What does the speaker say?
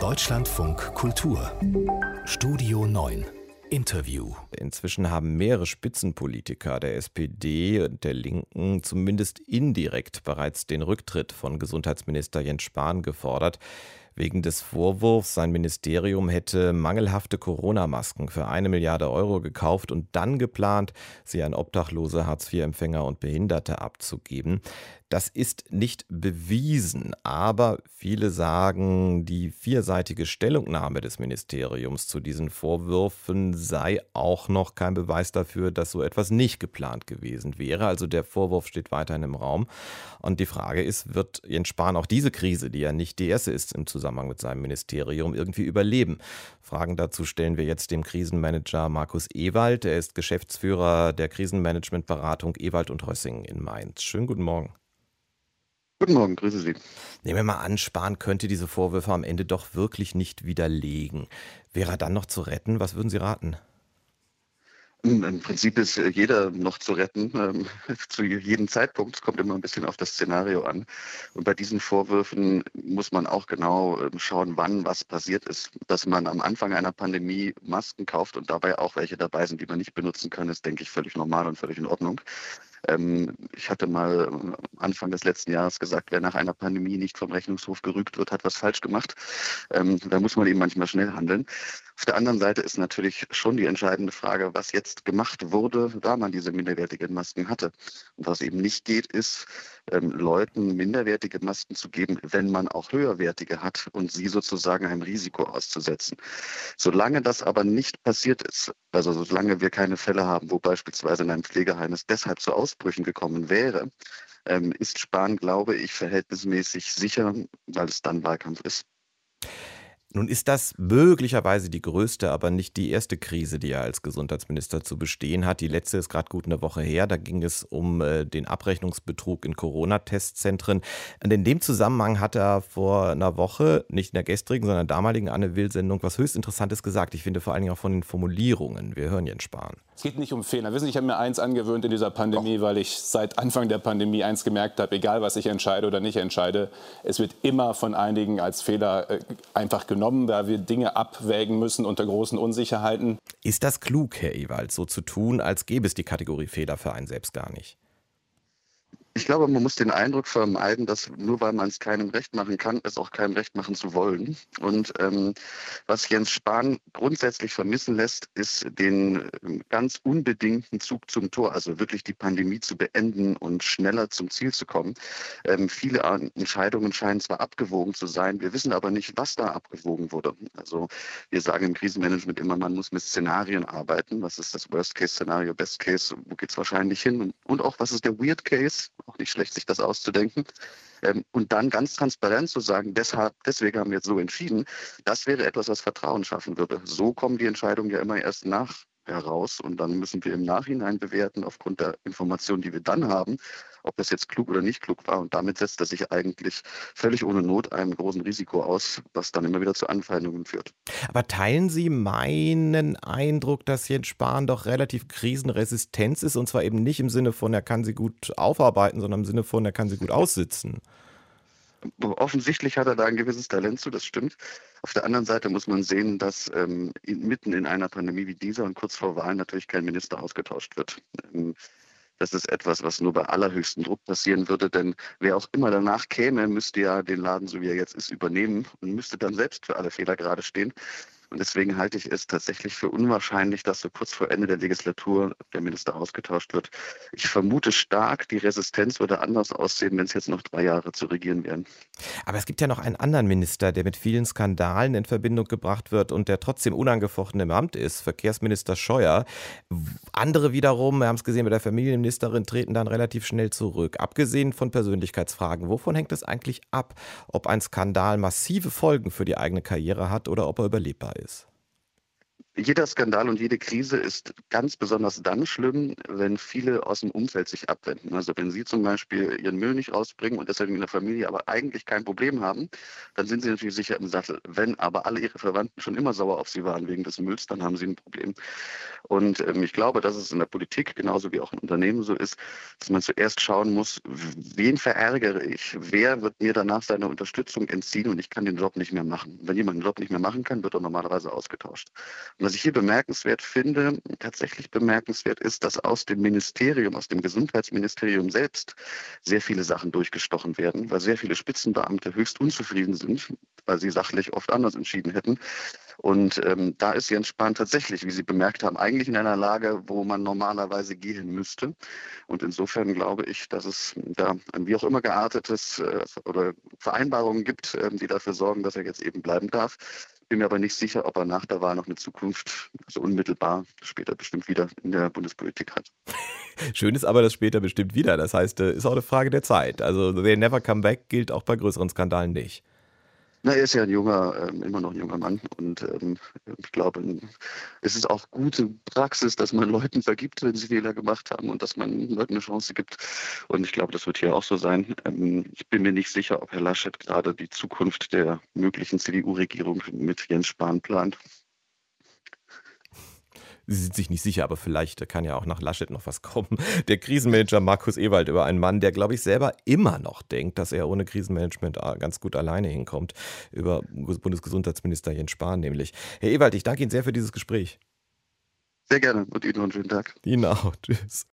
Deutschlandfunk Kultur. Studio 9 Interview. Inzwischen haben mehrere Spitzenpolitiker der SPD und der Linken zumindest indirekt bereits den Rücktritt von Gesundheitsminister Jens Spahn gefordert wegen des Vorwurfs, sein Ministerium hätte mangelhafte Corona-Masken für eine Milliarde Euro gekauft und dann geplant, sie an Obdachlose, Hartz-IV-Empfänger und Behinderte abzugeben. Das ist nicht bewiesen, aber viele sagen, die vierseitige Stellungnahme des Ministeriums zu diesen Vorwürfen sei auch noch kein Beweis dafür, dass so etwas nicht geplant gewesen wäre. Also der Vorwurf steht weiterhin im Raum. Und die Frage ist, wird Jens Spahn auch diese Krise, die ja nicht die erste ist im Zusammenhang mit seinem Ministerium, irgendwie überleben? Fragen dazu stellen wir jetzt dem Krisenmanager Markus Ewald. Er ist Geschäftsführer der Krisenmanagementberatung Ewald und Rössing in Mainz. Schönen guten Morgen. Guten Morgen, grüße Sie. Nehmen wir mal an, Spahn könnte diese Vorwürfe am Ende doch wirklich nicht widerlegen. Wäre er dann noch zu retten? Was würden Sie raten? Im Prinzip ist jeder noch zu retten, ähm, zu jedem Zeitpunkt. Es kommt immer ein bisschen auf das Szenario an. Und bei diesen Vorwürfen muss man auch genau ähm, schauen, wann was passiert ist. Dass man am Anfang einer Pandemie Masken kauft und dabei auch welche dabei sind, die man nicht benutzen kann, ist, denke ich, völlig normal und völlig in Ordnung. Ähm, ich hatte mal Anfang des letzten Jahres gesagt, wer nach einer Pandemie nicht vom Rechnungshof gerügt wird, hat was falsch gemacht. Ähm, da muss man eben manchmal schnell handeln. Auf der anderen Seite ist natürlich schon die entscheidende Frage, was jetzt gemacht wurde, da man diese minderwertigen Masken hatte. Und was eben nicht geht, ist, ähm, Leuten minderwertige Masken zu geben, wenn man auch höherwertige hat und sie sozusagen einem Risiko auszusetzen. Solange das aber nicht passiert ist, also solange wir keine Fälle haben, wo beispielsweise in einem Pflegeheim es deshalb zu Ausbrüchen gekommen wäre, ähm, ist Spahn, glaube ich, verhältnismäßig sicher, weil es dann Wahlkampf ist. Nun ist das möglicherweise die größte, aber nicht die erste Krise, die er als Gesundheitsminister zu bestehen hat. Die letzte ist gerade gut eine Woche her. Da ging es um äh, den Abrechnungsbetrug in Corona-Testzentren. Und in dem Zusammenhang hat er vor einer Woche, nicht in der gestrigen, sondern der damaligen Anne Will-Sendung, was höchst Interessantes gesagt. Ich finde vor allen Dingen auch von den Formulierungen. Wir hören Jens Spahn. Es geht nicht um Fehler. Wissen Sie, ich habe mir eins angewöhnt in dieser Pandemie, weil ich seit Anfang der Pandemie eins gemerkt habe, egal was ich entscheide oder nicht entscheide, es wird immer von einigen als Fehler äh, einfach genommen, da wir Dinge abwägen müssen unter großen Unsicherheiten. Ist das klug, Herr Ewald, so zu tun, als gäbe es die Kategorie Fehler für einen selbst gar nicht? Ich glaube, man muss den Eindruck vermeiden, dass nur weil man es keinem recht machen kann, es auch keinem recht machen zu wollen. Und ähm, was Jens Spahn grundsätzlich vermissen lässt, ist den ähm, ganz unbedingten Zug zum Tor, also wirklich die Pandemie zu beenden und schneller zum Ziel zu kommen. Ähm, viele Entscheidungen scheinen zwar abgewogen zu sein, wir wissen aber nicht, was da abgewogen wurde. Also wir sagen im Krisenmanagement immer, man muss mit Szenarien arbeiten. Was ist das Worst-Case-Szenario, Best-Case, wo geht es wahrscheinlich hin? Und auch, was ist der Weird-Case? Auch nicht schlecht, sich das auszudenken. Ähm, und dann ganz transparent zu sagen, deshalb, deswegen haben wir jetzt so entschieden, das wäre etwas, was Vertrauen schaffen würde. So kommen die Entscheidungen ja immer erst nach heraus und dann müssen wir im Nachhinein bewerten, aufgrund der Informationen, die wir dann haben, ob das jetzt klug oder nicht klug war. Und damit setzt er sich eigentlich völlig ohne Not einem großen Risiko aus, was dann immer wieder zu Anfeindungen führt. Aber teilen Sie meinen Eindruck, dass Jens Spahn doch relativ krisenresistent ist und zwar eben nicht im Sinne von, er kann sie gut aufarbeiten, sondern im Sinne von, er kann sie gut aussitzen? Offensichtlich hat er da ein gewisses Talent zu, das stimmt. Auf der anderen Seite muss man sehen, dass ähm, mitten in einer Pandemie wie dieser und kurz vor Wahlen natürlich kein Minister ausgetauscht wird. Ähm, das ist etwas, was nur bei allerhöchstem Druck passieren würde, denn wer auch immer danach käme, müsste ja den Laden, so wie er jetzt ist, übernehmen und müsste dann selbst für alle Fehler gerade stehen. Und deswegen halte ich es tatsächlich für unwahrscheinlich, dass so kurz vor Ende der Legislatur der Minister ausgetauscht wird. Ich vermute stark, die Resistenz würde anders aussehen, wenn es jetzt noch drei Jahre zu regieren wären. Aber es gibt ja noch einen anderen Minister, der mit vielen Skandalen in Verbindung gebracht wird und der trotzdem unangefochten im Amt ist, Verkehrsminister Scheuer. Andere wiederum, wir haben es gesehen bei der Familienministerin, treten dann relativ schnell zurück. Abgesehen von Persönlichkeitsfragen, wovon hängt es eigentlich ab, ob ein Skandal massive Folgen für die eigene Karriere hat oder ob er überlebbar ist? Jeder Skandal und jede Krise ist ganz besonders dann schlimm, wenn viele aus dem Umfeld sich abwenden. Also wenn Sie zum Beispiel Ihren Müll nicht rausbringen und deshalb in der Familie aber eigentlich kein Problem haben, dann sind Sie natürlich sicher im Sattel. Wenn aber alle Ihre Verwandten schon immer sauer auf Sie waren wegen des Mülls, dann haben Sie ein Problem. Und ähm, ich glaube, dass es in der Politik genauso wie auch in Unternehmen so ist, dass man zuerst schauen muss, wen verärgere ich? Wer wird mir danach seine Unterstützung entziehen und ich kann den Job nicht mehr machen? Wenn jemand den Job nicht mehr machen kann, wird er normalerweise ausgetauscht. Was ich hier bemerkenswert finde, tatsächlich bemerkenswert ist, dass aus dem Ministerium, aus dem Gesundheitsministerium selbst sehr viele Sachen durchgestochen werden, weil sehr viele Spitzenbeamte höchst unzufrieden sind, weil sie sachlich oft anders entschieden hätten. Und ähm, da ist Jens Spahn tatsächlich, wie Sie bemerkt haben, eigentlich in einer Lage, wo man normalerweise gehen müsste. Und insofern glaube ich, dass es da ein wie auch immer geartetes äh, oder Vereinbarungen gibt, äh, die dafür sorgen, dass er jetzt eben bleiben darf. Bin mir aber nicht sicher, ob er nach der Wahl noch eine Zukunft, also unmittelbar später bestimmt wieder in der Bundespolitik hat. Schön ist aber das später bestimmt wieder. Das heißt, äh, ist auch eine Frage der Zeit. Also, they never come back gilt auch bei größeren Skandalen nicht. Na, er ist ja ein junger, ähm, immer noch ein junger Mann und ähm, ich glaube, es ist auch gute Praxis, dass man Leuten vergibt, wenn sie Fehler gemacht haben und dass man Leuten eine Chance gibt. Und ich glaube, das wird hier auch so sein. Ähm, ich bin mir nicht sicher, ob Herr Laschet gerade die Zukunft der möglichen CDU-Regierung mit Jens Spahn plant. Sie sind sich nicht sicher, aber vielleicht kann ja auch nach Laschet noch was kommen. Der Krisenmanager Markus Ewald über einen Mann, der, glaube ich, selber immer noch denkt, dass er ohne Krisenmanagement äh, ganz gut alleine hinkommt. Über Bundesgesundheitsminister Jens Spahn nämlich. Herr Ewald, ich danke Ihnen sehr für dieses Gespräch. Sehr gerne und Ihnen noch einen schönen Tag. Ihnen auch. Tschüss.